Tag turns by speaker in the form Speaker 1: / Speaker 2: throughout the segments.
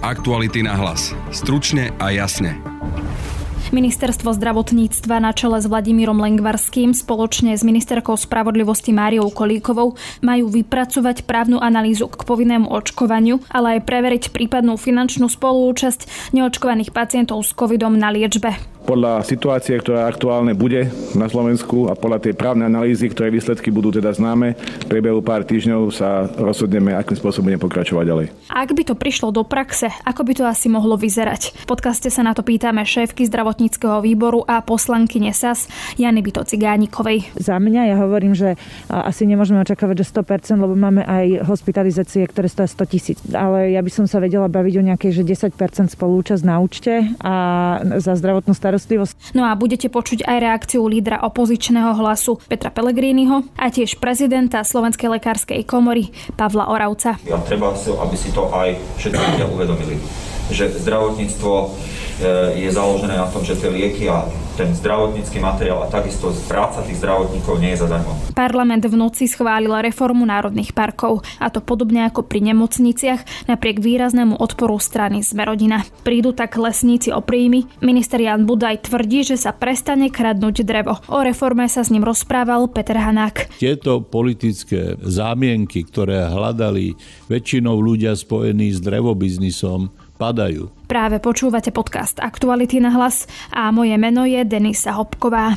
Speaker 1: Aktuality na hlas. Stručne a jasne.
Speaker 2: Ministerstvo zdravotníctva na čele s Vladimírom Lengvarským spoločne s ministerkou spravodlivosti Máriou Kolíkovou majú vypracovať právnu analýzu k povinnému očkovaniu, ale aj preveriť prípadnú finančnú spolúčasť neočkovaných pacientov s covidom na liečbe
Speaker 3: podľa situácie, ktorá aktuálne bude na Slovensku a podľa tej právnej analýzy, ktoré výsledky budú teda známe, v priebehu pár týždňov sa rozhodneme, akým spôsobom budeme pokračovať ďalej.
Speaker 2: Ak by to prišlo do praxe, ako by to asi mohlo vyzerať? V podcaste sa na to pýtame šéfky zdravotníckého výboru a poslanky SAS Jany Byto Cigánikovej.
Speaker 4: Za mňa ja hovorím, že asi nemôžeme očakávať, že 100%, lebo máme aj hospitalizácie, ktoré stojí 100 tisíc. Ale ja by som sa vedela baviť o nejakej, že 10% spolúčasť na účte a za zdravotnú starostlivosť starostlivosť.
Speaker 2: No a budete počuť aj reakciu lídra opozičného hlasu Petra Pellegriniho a tiež prezidenta Slovenskej lekárskej komory Pavla Oravca.
Speaker 5: A treba, aby si to aj všetci ľudia uvedomili, že zdravotníctvo je založené na tom, že tie lieky a ten zdravotnícky materiál a takisto práca tých zdravotníkov nie je zadarmo.
Speaker 2: Parlament v noci schválil reformu národných parkov a to podobne ako pri nemocniciach napriek výraznému odporu strany Zmerodina. Prídu tak lesníci o príjmy. Minister Jan Budaj tvrdí, že sa prestane kradnúť drevo. O reforme sa s ním rozprával Peter Hanák.
Speaker 6: Tieto politické zámienky, ktoré hľadali väčšinou ľudia spojení s drevobiznisom, padajú.
Speaker 2: Práve počúvate podcast Aktuality na hlas a moje meno je Denisa Hopková.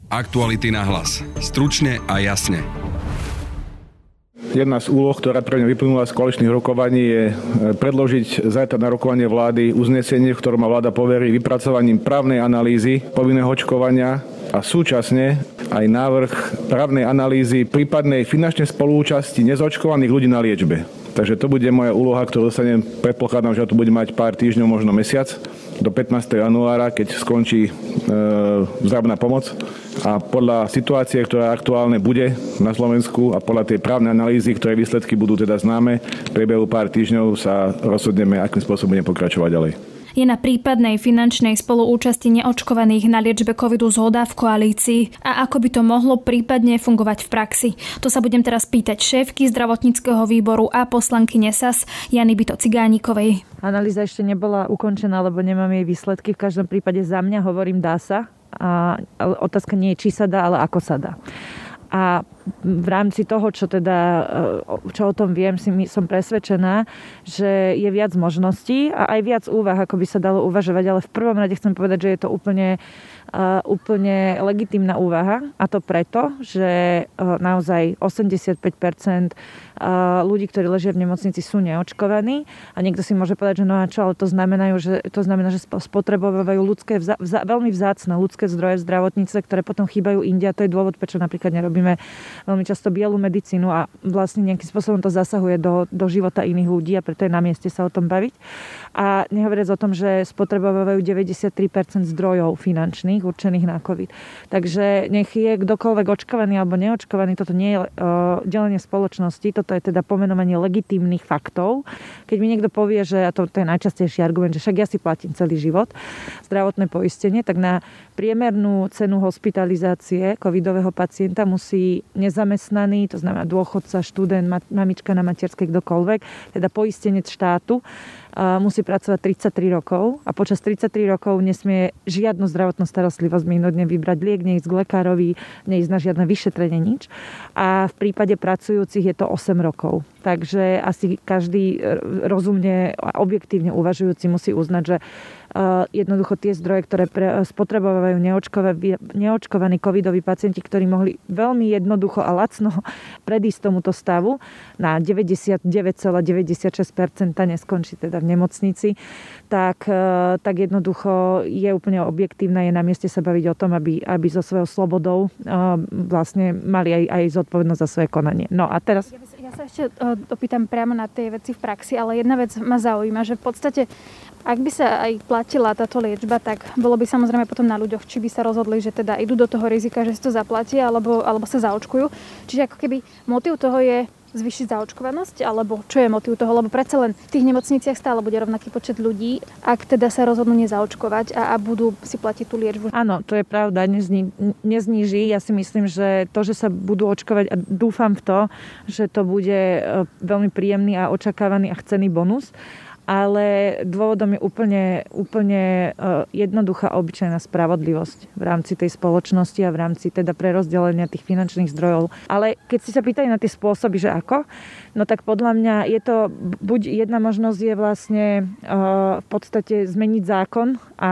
Speaker 1: Aktuality na hlas. Stručne a jasne.
Speaker 3: Jedna z úloh, ktorá pre mňa vyplynula z koaličných rokovaní, je e, predložiť zajtra na rokovanie vlády uznesenie, v ktorom má vláda poverí vypracovaním právnej analýzy povinného očkovania a súčasne aj návrh právnej analýzy prípadnej finančnej spolúčasti nezočkovaných ľudí na liečbe. Takže to bude moja úloha, ktorú dostanem, predpokladám, že to bude mať pár týždňov, možno mesiac do 15. januára, keď skončí e, pomoc. A podľa situácie, ktorá aktuálne bude na Slovensku a podľa tej právnej analýzy, ktoré výsledky budú teda známe, v priebehu pár týždňov sa rozhodneme, akým spôsobom budeme pokračovať ďalej
Speaker 2: je na prípadnej finančnej spoluúčasti neočkovaných na liečbe covidu zhoda v koalícii a ako by to mohlo prípadne fungovať v praxi. To sa budem teraz pýtať šéfky zdravotníckého výboru a poslanky NESAS Jany Byto Cigánikovej.
Speaker 4: Analýza ešte nebola ukončená, lebo nemám jej výsledky. V každom prípade za mňa hovorím dá sa. A otázka nie je, či sa dá, ale ako sa dá. A v rámci toho, čo teda, e, čo o tom viem, si som presvedčená, že je viac možností a aj viac úvah, ako by sa dalo uvažovať, ale v prvom rade chcem povedať, že je to úplne úplne legitimná úvaha. A to preto, že e, naozaj 85% e, ľudí, ktorí ležia v nemocnici sú neočkovaní. A niekto si môže povedať, že no a čo, ale to znamená, že, to znamená, že spotrebovávajú ľudské, vza, vza, veľmi vzácne ľudské zdroje v zdravotníctve, ktoré potom chýbajú inde. A to je dôvod, prečo napríklad nerobíme veľmi často bielu medicínu. A vlastne nejakým spôsobom to zasahuje do, do života iných ľudí a preto je na mieste sa o tom baviť. A nehovoriac o tom, že spotrebovávajú 93% zdrojov finančných iných určených na COVID. Takže nech je kdokoľvek očkovaný alebo neočkovaný, toto nie je uh, delenie spoločnosti, toto je teda pomenovanie legitímnych faktov. Keď mi niekto povie, že, a to, to je najčastejší argument, že však ja si platím celý život zdravotné poistenie, tak na priemernú cenu hospitalizácie covidového pacienta musí nezamestnaný, to znamená dôchodca, študent, mamička na materskej, kdokoľvek, teda poistenec štátu, musí pracovať 33 rokov a počas 33 rokov nesmie žiadnu zdravotnú starostlivosť minútne vybrať liek, neísť k lekárovi, neísť na žiadne vyšetrenie, nič. A v prípade pracujúcich je to 8 rokov. Takže asi každý rozumne a objektívne uvažujúci musí uznať, že jednoducho tie zdroje, ktoré pre, spotrebovajú neočkovaní covidoví pacienti, ktorí mohli veľmi jednoducho a lacno predísť tomuto stavu na 99,96% neskončí teda v nemocnici, tak, e, tak jednoducho je úplne objektívne, je na mieste sa baviť o tom, aby, aby so svojou slobodou vlastne mali aj, aj zodpovednosť za svoje konanie. No a teraz...
Speaker 2: Ja sa ešte opýtam priamo na tej veci v praxi, ale jedna vec ma zaujíma, že v podstate ak by sa aj platila táto liečba, tak bolo by samozrejme potom na ľuďoch, či by sa rozhodli, že teda idú do toho rizika, že si to zaplatia, alebo, alebo sa zaočkujú. Čiže ako keby motiv toho je zvyšiť zaočkovanosť, alebo čo je motiv toho, lebo predsa len v tých nemocniciach stále bude rovnaký počet ľudí, ak teda sa rozhodnú nezaočkovať a, a budú si platiť tú liečbu.
Speaker 4: Áno, to je pravda, nezní, nezníži. Ja si myslím, že to, že sa budú očkovať a dúfam v to, že to bude e, veľmi príjemný a očakávaný a chcený bonus ale dôvodom je úplne, úplne e, jednoduchá obyčajná spravodlivosť v rámci tej spoločnosti a v rámci teda prerozdelenia tých finančných zdrojov. Ale keď si sa pýtali na tie spôsoby, že ako, no tak podľa mňa je to, buď jedna možnosť je vlastne e, v podstate zmeniť zákon a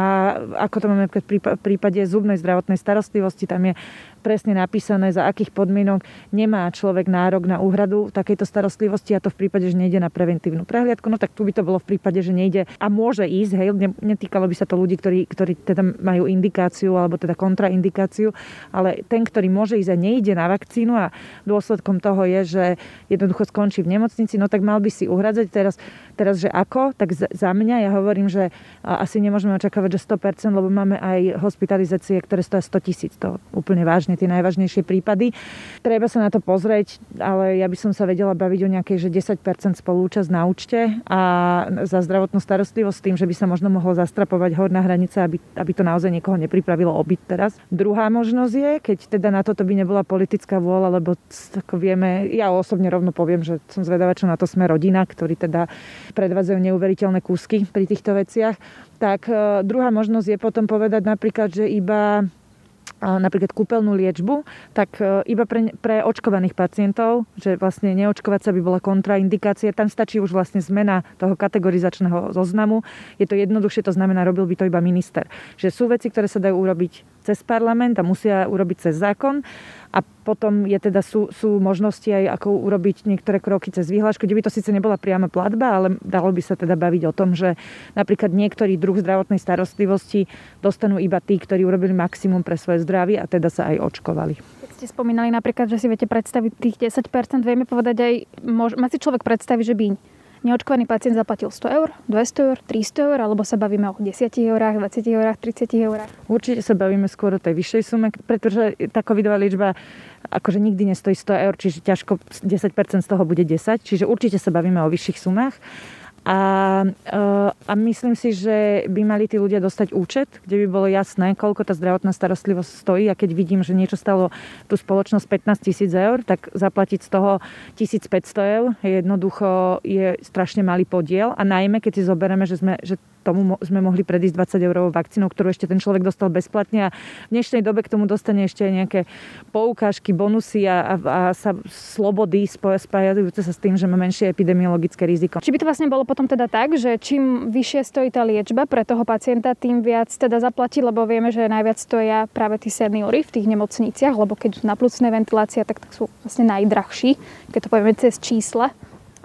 Speaker 4: ako to máme v prípade zubnej zdravotnej starostlivosti, tam je presne napísané, za akých podmienok nemá človek nárok na úhradu takejto starostlivosti a to v prípade, že nejde na preventívnu prehliadku. No tak tu by to bolo v prípade, že nejde a môže ísť, hej, netýkalo by sa to ľudí, ktorí, ktorí teda majú indikáciu alebo teda kontraindikáciu, ale ten, ktorý môže ísť a nejde na vakcínu a dôsledkom toho je, že jednoducho skončí v nemocnici, no tak mal by si uhradzať teraz, teraz že ako, tak za mňa ja hovorím, že asi nemôžeme očakávať, že 100%, lebo máme aj hospitalizácie, ktoré stojí 100 tisíc, to úplne vážne tie najvážnejšie prípady. Treba sa na to pozrieť, ale ja by som sa vedela baviť o nejakej, že 10% spolúčasť na účte a za zdravotnú starostlivosť s tým, že by sa možno mohlo zastrapovať horná hranica, aby, aby to naozaj niekoho nepripravilo obyt teraz. Druhá možnosť je, keď teda na toto by nebola politická vôľa, lebo ako vieme, ja osobne rovno poviem, že som zvedavá, čo na to sme rodina, ktorí teda predvádzajú neuveriteľné kúsky pri týchto veciach. Tak e, druhá možnosť je potom povedať napríklad, že iba napríklad kúpeľnú liečbu, tak e, iba pre, pre očkovaných pacientov, že vlastne neočkovať sa by bola kontraindikácia, tam stačí už vlastne zmena toho kategorizačného zoznamu. Je to jednoduchšie, to znamená, robil by to iba minister. Že sú veci, ktoré sa dajú urobiť cez parlament a musia urobiť cez zákon a potom je teda, sú, sú možnosti aj ako urobiť niektoré kroky cez výhľašku, kde by to síce nebola priama platba, ale dalo by sa teda baviť o tom, že napríklad niektorý druh zdravotnej starostlivosti dostanú iba tí, ktorí urobili maximum pre svoje zdravie a teda sa aj očkovali.
Speaker 2: Keď ste spomínali napríklad, že si viete predstaviť tých 10%, vieme povedať aj, má si človek predstaviť, že by neočkovaný pacient zaplatil 100 eur, 200 eur, 300 eur, alebo sa bavíme o 10 eurách, 20 eurách, 30 eurách?
Speaker 4: Určite sa bavíme skôr o tej vyššej sume, pretože tá covidová liečba akože nikdy nestojí 100 eur, čiže ťažko 10% z toho bude 10, čiže určite sa bavíme o vyšších sumách. A, eh, a myslím si, že by mali tí ľudia dostať účet, kde by bolo jasné, koľko tá zdravotná starostlivosť stojí. A keď vidím, že niečo stalo tú spoločnosť 15 tisíc eur, tak zaplatiť z toho 1500 eur jednoducho je strašne malý podiel. A najmä keď si zoberieme, že, sme, že tomu sme mohli predísť 20 eurovou vakcínou, ktorú ešte ten človek dostal bezplatne a v dnešnej dobe k tomu dostane ešte aj nejaké poukážky, bonusy a, a, a sa slobody spájajúce sa s tým, že má menšie epidemiologické riziko.
Speaker 2: Či by to vlastne bolo potom teda tak, že čím vyššie stojí tá liečba pre toho pacienta, tým viac teda zaplatí, lebo vieme, že najviac stoja práve tí seniory v tých nemocniciach, lebo keď na plúcnej ventilácia, tak, tak sú vlastne najdrahší, keď to povieme cez čísla.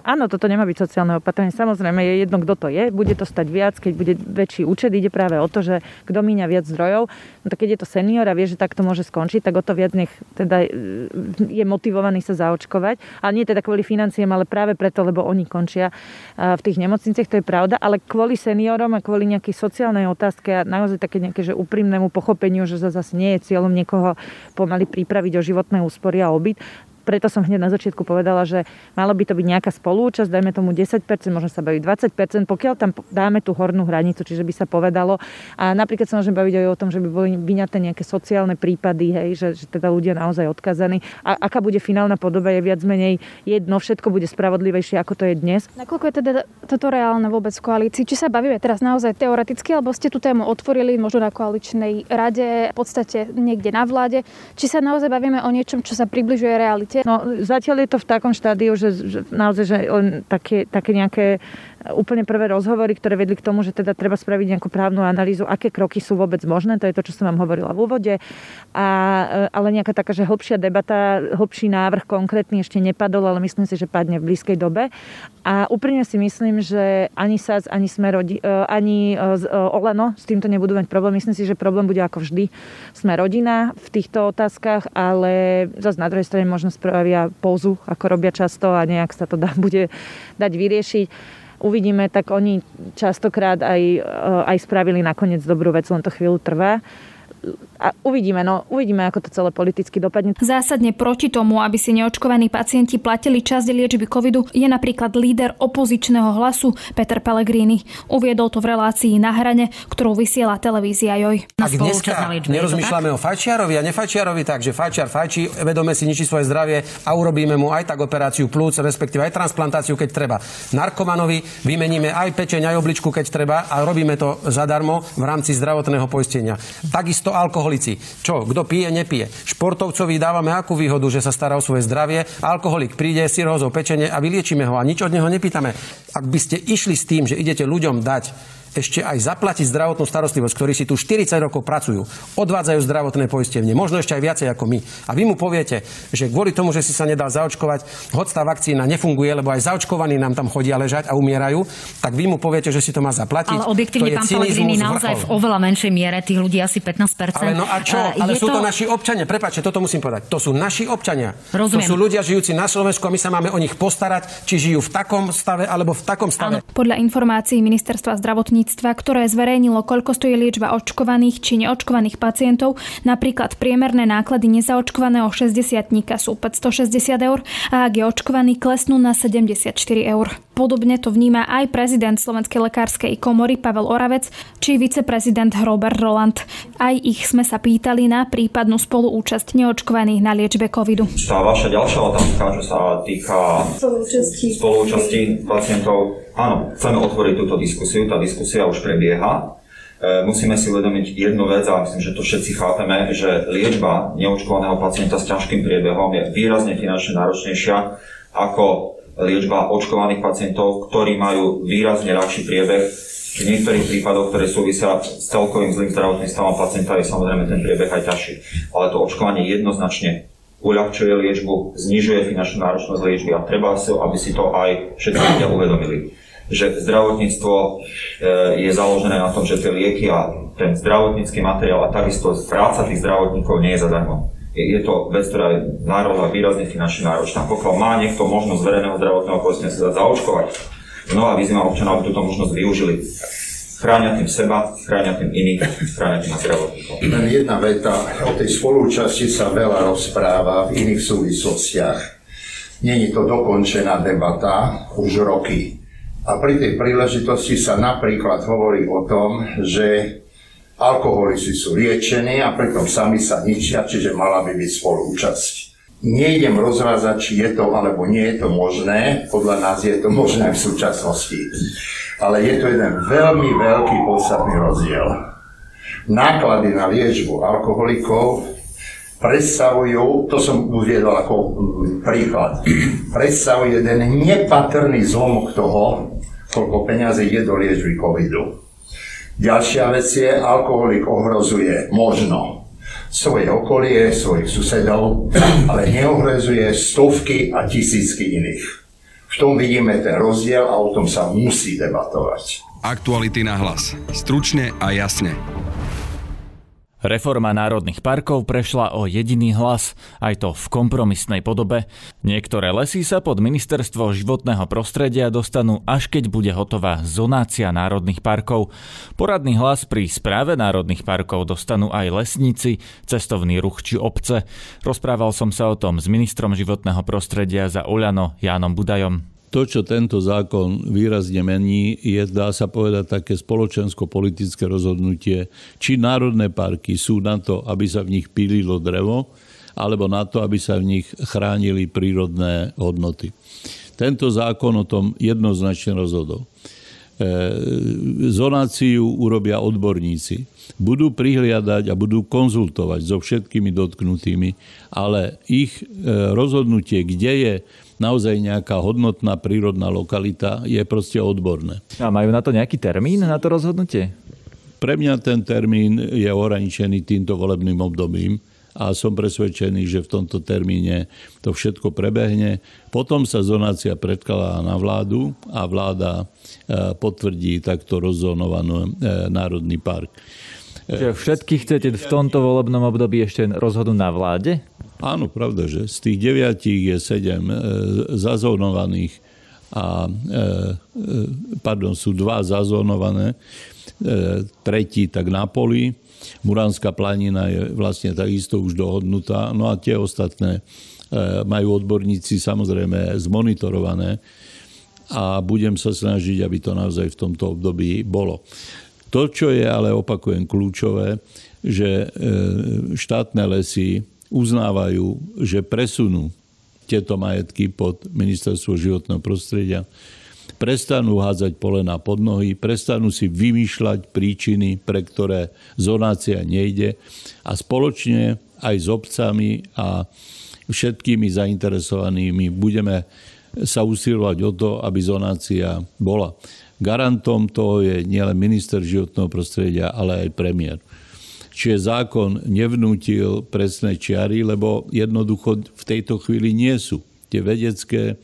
Speaker 4: Áno, toto nemá byť sociálne opatrenie. Samozrejme je jedno, kto to je. Bude to stať viac, keď bude väčší účet. Ide práve o to, že kto míňa viac zdrojov. No tak keď je to senior a vie, že takto môže skončiť, tak o to viac nech teda e, je motivovaný sa zaočkovať. Ale nie teda kvôli financiám, ale práve preto, lebo oni končia e, v tých nemocniciach, to je pravda. Ale kvôli seniorom a kvôli nejakej sociálnej otázke a naozaj také nejaké že úprimnému pochopeniu, že zase nie je cieľom niekoho pomaly pripraviť o životné úspory a obyt, preto som hneď na začiatku povedala, že malo by to byť nejaká spolúčasť, dajme tomu 10%, možno sa baviť 20%, pokiaľ tam dáme tú hornú hranicu, čiže by sa povedalo. A napríklad sa môžeme baviť aj o tom, že by boli vyňaté nejaké sociálne prípady, hej, že, že teda ľudia naozaj odkazaní. A aká bude finálna podoba, je viac menej jedno, všetko bude spravodlivejšie, ako to je dnes.
Speaker 2: Nakoľko je teda toto reálne vôbec v koalícii? Či sa bavíme teraz naozaj teoreticky, alebo ste tú tému otvorili možno na koaličnej rade, v podstate niekde na vláde? Či sa naozaj bavíme o niečom, čo sa približuje realite?
Speaker 4: No, zatiaľ je to v takom štádiu, že, že naozaj že len také, také nejaké úplne prvé rozhovory, ktoré vedli k tomu, že teda treba spraviť nejakú právnu analýzu, aké kroky sú vôbec možné, to je to, čo som vám hovorila v úvode, a, ale nejaká taká, že hĺbšia debata, hĺbší návrh konkrétny ešte nepadol, ale myslím si, že padne v blízkej dobe. A úprimne si myslím, že ani SAS, ani sme rodi, e, ani e, e, Oleno s týmto nebudú mať problém. Myslím si, že problém bude ako vždy. Sme rodina v týchto otázkach, ale zase na druhej strane možno spravia pouzu, ako robia často a nejak sa to dá, bude dať vyriešiť uvidíme, tak oni častokrát aj, aj spravili nakoniec dobrú vec, len to chvíľu trvá a uvidíme, no uvidíme, ako to celé politicky dopadne.
Speaker 2: Zásadne proti tomu, aby si neočkovaní pacienti platili časť liečby covidu, je napríklad líder opozičného hlasu Peter Pellegrini. Uviedol to v relácii na hrane, ktorú vysiela televízia Joj.
Speaker 7: Ak dneska nerozmýšľame o fajčiarovi a nefajčiarovi, takže fajčiar fajčí, vedome si ničí svoje zdravie a urobíme mu aj tak operáciu plúc, respektíve aj transplantáciu, keď treba. Narkomanovi vymeníme aj pečeň, aj obličku, keď treba a robíme to zadarmo v rámci zdravotného poistenia. Takisto alkoholici. Čo? Kto pije, nepije. Športovcovi dávame akú výhodu, že sa stará o svoje zdravie. Alkoholik príde, rozhov pečenie a vyliečíme ho a nič od neho nepýtame. Ak by ste išli s tým, že idete ľuďom dať ešte aj zaplatiť zdravotnú starostlivosť, ktorí si tu 40 rokov pracujú, odvádzajú zdravotné poistenie, možno ešte aj viacej ako my. A vy mu poviete, že kvôli tomu, že si sa nedal zaočkovať, hoď tá vakcína nefunguje, lebo aj zaočkovaní nám tam chodia ležať a umierajú, tak vy mu poviete, že si to má zaplatiť.
Speaker 8: Ale objektívne, pán Pellegrini, naozaj v oveľa menšej miere tých ľudí asi 15%.
Speaker 7: Ale no a čo? Ale sú to... to naši občania. Prepačte, toto musím povedať. To sú naši občania.
Speaker 8: Rozumiem.
Speaker 7: To sú ľudia žijúci na Slovensku a my sa máme o nich postarať, či žijú v takom stave alebo v takom stave. Ano.
Speaker 2: Podľa informácií ministerstva zdravotníctva, ktoré zverejnili zverejnilo, koľko stojí liečba očkovaných či neočkovaných pacientov. Napríklad priemerné náklady nezaočkovaného 60 sú 560 eur a ak je očkovaný, klesnú na 74 eur. Podobne to vníma aj prezident Slovenskej lekárskej komory Pavel Oravec či viceprezident Robert Roland. Aj ich sme sa pýtali na prípadnú spoluúčasť neočkovaných na liečbe covidu.
Speaker 5: Tá vaša ďalšia otázka, čo sa týka spoluúčasti, spoluúčasti pacientov, áno, chceme otvoriť túto diskusiu, tá diskusia už prebieha. E, musíme si uvedomiť jednu vec, a myslím, že to všetci chápeme, že liečba neočkovaného pacienta s ťažkým priebehom je výrazne finančne náročnejšia ako liečba očkovaných pacientov, ktorí majú výrazne ľahší priebeh. V niektorých prípadoch, ktoré súvisia s celkovým zlým zdravotným stavom pacienta, je samozrejme ten priebeh aj ťažší. Ale to očkovanie jednoznačne uľahčuje liečbu, znižuje finančnú náročnosť liečby a treba si, aby si to aj všetci ľudia uvedomili že zdravotníctvo e, je založené na tom, že tie lieky a ten zdravotnícky materiál a takisto práca tých zdravotníkov nie je zadarmo. Je, to vec, ktorá je národná výrazne finančne náročná. Pokiaľ má niekto možnosť verejného zdravotného poistenia sa zaočkovať, znova vyzývam občanov, aby túto možnosť využili. Chránia tým seba, chránia tým iných, chránia tým zdravotníkov.
Speaker 9: Len jedna veta, o tej spolúčasti sa veľa rozpráva v iných súvislostiach. Není to dokončená debata už roky a pri tej príležitosti sa napríklad hovorí o tom, že alkoholici sú liečení a pritom sami sa ničia, čiže mala by byť spolúčasť. Nejdem rozvázať, či je to alebo nie je to možné, podľa nás je to možné v súčasnosti. Ale je to jeden veľmi veľký podstatný rozdiel. Náklady na liečbu alkoholikov predstavujú, to som uviedol ako príklad, predstavujú jeden nepatrný zlomok toho, koľko peňazí je do liečby covidu. Ďalšia vec je, alkoholik ohrozuje možno svoje okolie, svojich susedov, ale neohrozuje stovky a tisícky iných. V tom vidíme ten rozdiel a o tom sa musí debatovať.
Speaker 1: Aktuality na hlas. Stručne a jasne.
Speaker 10: Reforma národných parkov prešla o jediný hlas, aj to v kompromisnej podobe. Niektoré lesy sa pod ministerstvo životného prostredia dostanú až keď bude hotová zonácia národných parkov. Poradný hlas pri správe národných parkov dostanú aj lesníci, cestovný ruch či obce. Rozprával som sa o tom s ministrom životného prostredia za Oľano Jánom Budajom
Speaker 6: to, čo tento zákon výrazne mení, je, dá sa povedať, také spoločensko-politické rozhodnutie, či národné parky sú na to, aby sa v nich pílilo drevo, alebo na to, aby sa v nich chránili prírodné hodnoty. Tento zákon o tom jednoznačne rozhodol. E, zonáciu urobia odborníci. Budú prihliadať a budú konzultovať so všetkými dotknutými, ale ich e, rozhodnutie, kde je naozaj nejaká hodnotná prírodná lokalita, je proste odborné.
Speaker 10: A majú na to nejaký termín, na to rozhodnutie?
Speaker 6: Pre mňa ten termín je ohraničený týmto volebným obdobím a som presvedčený, že v tomto termíne to všetko prebehne. Potom sa zonácia predkladá na vládu a vláda e, potvrdí takto rozzonovaný e, národný park.
Speaker 10: Čiže všetky chcete v tomto volebnom období ešte rozhodnúť na vláde?
Speaker 6: Áno, pravda, že z tých deviatich je sedem e, zazónovaných a pardon, sú dva zazónované, tretí tak na poli Muránska planina je vlastne takisto už dohodnutá. No a tie ostatné e, majú odborníci samozrejme zmonitorované a budem sa snažiť, aby to naozaj v tomto období bolo. To, čo je ale opakujem kľúčové, že e, štátne lesy uznávajú, že presunú tieto majetky pod ministerstvo životného prostredia prestanú hádzať polena pod nohy, prestanú si vymýšľať príčiny, pre ktoré zonácia nejde a spoločne aj s obcami a všetkými zainteresovanými budeme sa usilovať o to, aby zonácia bola. Garantom toho je nielen minister životného prostredia, ale aj premiér. Čiže zákon nevnútil presné čiary, lebo jednoducho v tejto chvíli nie sú. Tie vedecké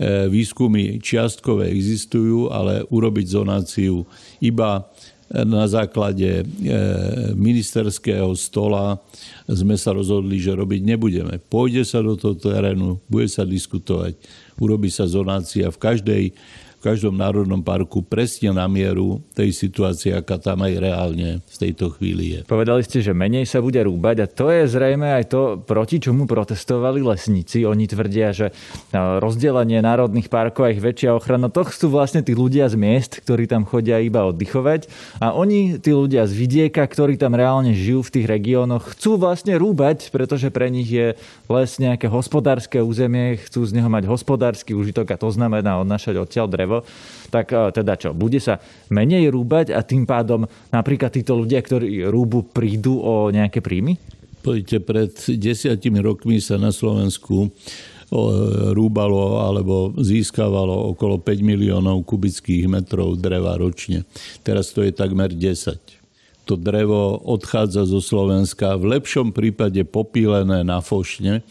Speaker 6: E, výskumy čiastkové existujú, ale urobiť zonáciu iba na základe e, ministerského stola sme sa rozhodli, že robiť nebudeme. Pôjde sa do toho terénu, bude sa diskutovať, urobí sa zonácia v každej v každom národnom parku presne na mieru tej situácie, aká tam aj reálne v tejto chvíli je.
Speaker 10: Povedali ste, že menej sa bude rúbať a to je zrejme aj to, proti čomu protestovali lesníci. Oni tvrdia, že rozdelenie národných parkov a ich väčšia ochrana, to chcú vlastne tí ľudia z miest, ktorí tam chodia iba oddychovať a oni, tí ľudia z vidieka, ktorí tam reálne žijú v tých regiónoch, chcú vlastne rúbať, pretože pre nich je les nejaké hospodárske územie, chcú z neho mať hospodársky užitok a to znamená odnášať odtiaľ drevo drevo, tak e, teda čo, bude sa menej rúbať a tým pádom napríklad títo ľudia, ktorí rúbu, prídu o nejaké príjmy?
Speaker 6: Poďte, pred desiatimi rokmi sa na Slovensku rúbalo alebo získavalo okolo 5 miliónov kubických metrov dreva ročne. Teraz to je takmer 10. To drevo odchádza zo Slovenska v lepšom prípade popílené na fošne,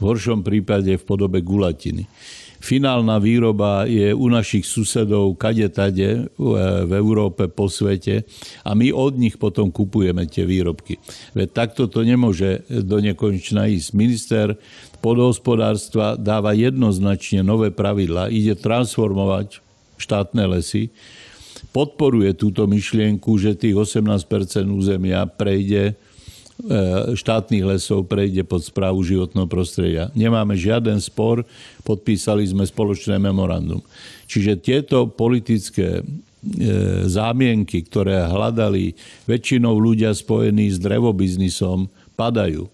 Speaker 6: v horšom prípade v podobe gulatiny finálna výroba je u našich susedov kade tade v Európe, po svete a my od nich potom kupujeme tie výrobky. Veď takto to nemôže do nekonečna ísť. Minister podhospodárstva dáva jednoznačne nové pravidla, ide transformovať štátne lesy, podporuje túto myšlienku, že tých 18 územia prejde E, štátnych lesov prejde pod správu životného prostredia. Nemáme žiaden spor, podpísali sme spoločné memorandum. Čiže tieto politické e, zámienky, ktoré hľadali väčšinou ľudia spojení s drevobiznisom, padajú.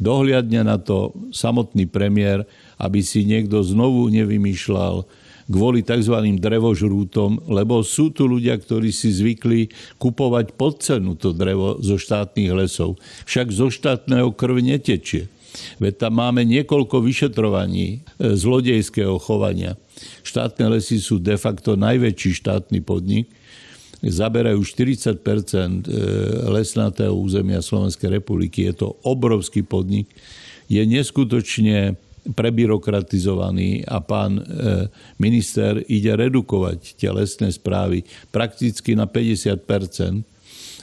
Speaker 6: Dohliadne na to samotný premiér, aby si niekto znovu nevymýšľal kvôli tzv. drevožrútom, lebo sú tu ľudia, ktorí si zvykli kupovať pod cenu to drevo zo štátnych lesov. Však zo štátneho krv netečie. Veď tam máme niekoľko vyšetrovaní e, zlodejského chovania. Štátne lesy sú de facto najväčší štátny podnik, zaberajú 40 e, lesnatého územia Slovenskej republiky. Je to obrovský podnik. Je neskutočne prebyrokratizovaný a pán e, minister ide redukovať tie lesné správy prakticky na 50%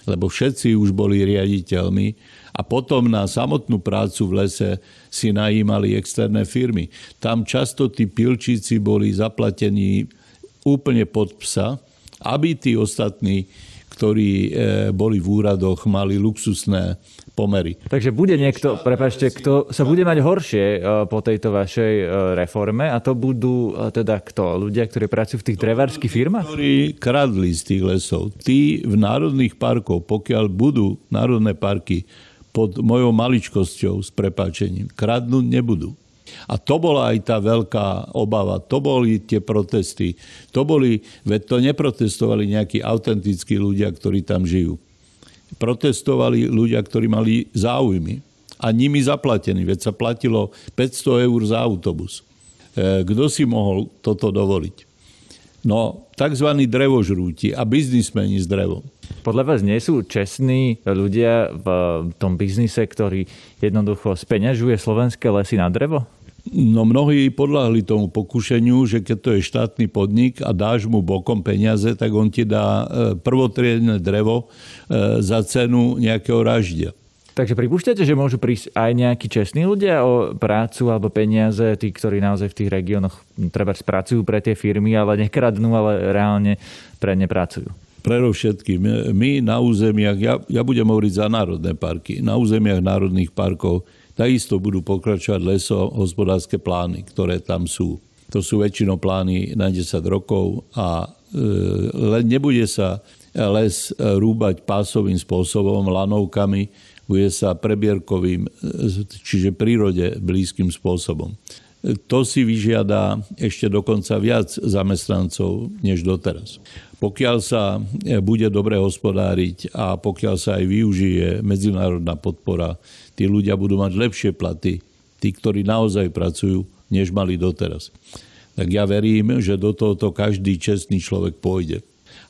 Speaker 6: lebo všetci už boli riaditeľmi a potom na samotnú prácu v lese si najímali externé firmy. Tam často tí pilčíci boli zaplatení úplne pod psa, aby tí ostatní, ktorí e, boli v úradoch, mali luxusné pomery.
Speaker 10: Takže bude niekto, prepačte, kto sa bude mať horšie e, po tejto vašej e, reforme a to budú e, teda kto? Ľudia, ktorí pracujú v tých drevárskych firmách?
Speaker 6: Ktorí kradli z tých lesov. Tí v národných parkoch, pokiaľ budú národné parky pod mojou maličkosťou s prepáčením, kradnúť nebudú. A to bola aj tá veľká obava, to boli tie protesty, to boli, veď to neprotestovali nejakí autentickí ľudia, ktorí tam žijú protestovali ľudia, ktorí mali záujmy a nimi zaplatení, veď sa platilo 500 eur za autobus. Kto si mohol toto dovoliť? No, tzv. drevožrúti a biznismeni s drevom.
Speaker 10: Podľa vás nie sú čestní ľudia v tom biznise, ktorý jednoducho speňažuje slovenské lesy na drevo?
Speaker 6: No mnohí podľahli tomu pokušeniu, že keď to je štátny podnik a dáš mu bokom peniaze, tak on ti dá e, prvotriedne drevo e, za cenu nejakého raždia.
Speaker 10: Takže pripúšťate, že môžu prísť aj nejakí čestní ľudia o prácu alebo peniaze, tí, ktorí naozaj v tých regiónoch treba spracujú pre tie firmy, ale nekradnú, ale reálne pre ne pracujú?
Speaker 6: Predovšetkým, my na územiach, ja, ja budem hovoriť za národné parky, na územiach národných parkov takisto budú pokračovať leso hospodárske plány, ktoré tam sú. To sú väčšinou plány na 10 rokov a e, nebude sa les rúbať pásovým spôsobom, lanovkami, bude sa prebierkovým, čiže prírode blízkym spôsobom. To si vyžiada ešte dokonca viac zamestnancov než doteraz. Pokiaľ sa bude dobre hospodáriť a pokiaľ sa aj využije medzinárodná podpora, tí ľudia budú mať lepšie platy, tí, ktorí naozaj pracujú, než mali doteraz. Tak ja verím, že do tohoto každý čestný človek pôjde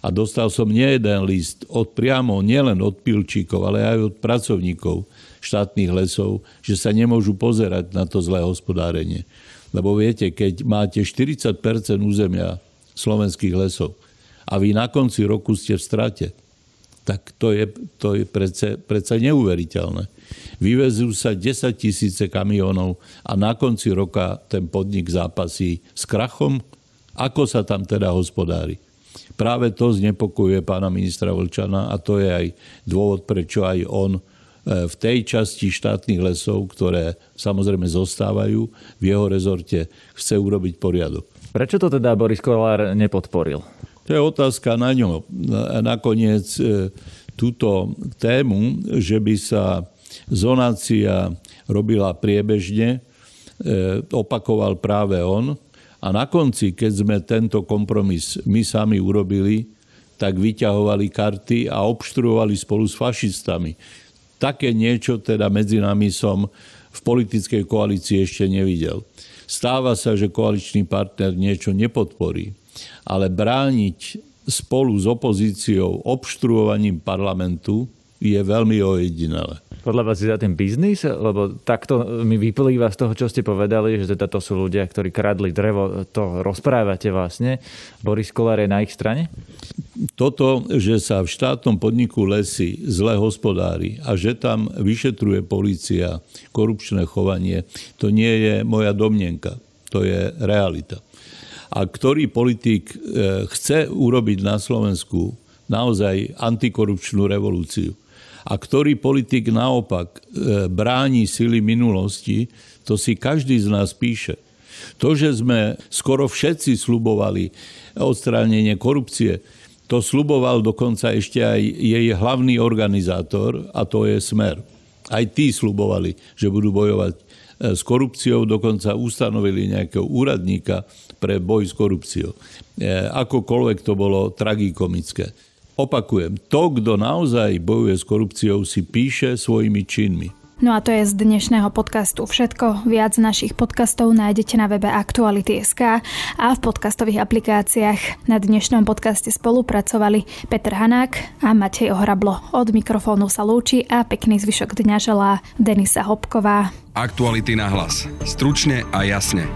Speaker 6: a dostal som nie jeden list od priamo, nielen od pilčíkov, ale aj od pracovníkov štátnych lesov, že sa nemôžu pozerať na to zlé hospodárenie. Lebo viete, keď máte 40% územia slovenských lesov a vy na konci roku ste v strate, tak to je, to je predsa, predsa neuveriteľné. Vyvezú sa 10 tisíce kamionov a na konci roka ten podnik zápasí s krachom. Ako sa tam teda hospodári? Práve to znepokojuje pána ministra Vlčana a to je aj dôvod, prečo aj on v tej časti štátnych lesov, ktoré samozrejme zostávajú v jeho rezorte, chce urobiť poriadok.
Speaker 10: Prečo to teda Boris Kolár nepodporil?
Speaker 6: To je otázka na ňo. Nakoniec e, túto tému, že by sa zonácia robila priebežne, e, opakoval práve on a na konci, keď sme tento kompromis my sami urobili, tak vyťahovali karty a obštruovali spolu s fašistami. Také niečo teda medzi nami som v politickej koalícii ešte nevidel. Stáva sa, že koaličný partner niečo nepodporí, ale brániť spolu s opozíciou obštruovaním parlamentu je veľmi ojedinelé.
Speaker 10: Podľa vás je za ten biznis? Lebo takto mi vyplýva z toho, čo ste povedali, že teda to sú ľudia, ktorí kradli drevo, to rozprávate vlastne. Boris Kolár je na ich strane?
Speaker 6: Toto, že sa v štátnom podniku lesy zle hospodári a že tam vyšetruje policia korupčné chovanie, to nie je moja domnenka. To je realita. A ktorý politik eh, chce urobiť na Slovensku naozaj antikorupčnú revolúciu, a ktorý politik naopak e, bráni sily minulosti, to si každý z nás píše. To, že sme skoro všetci slubovali odstránenie korupcie, to sluboval dokonca ešte aj jej hlavný organizátor, a to je Smer. Aj tí slubovali, že budú bojovať e, s korupciou, dokonca ustanovili nejakého úradníka pre boj s korupciou. E, akokoľvek to bolo tragikomické. Opakujem, to, kto naozaj bojuje s korupciou, si píše svojimi činmi.
Speaker 2: No a to je z dnešného podcastu všetko. Viac našich podcastov nájdete na webe Aktuality.sk a v podcastových aplikáciách. Na dnešnom podcaste spolupracovali Peter Hanák a Matej Ohrablo. Od mikrofónu sa lúči a pekný zvyšok dňa želá Denisa Hopková.
Speaker 1: Aktuality na hlas. Stručne a jasne.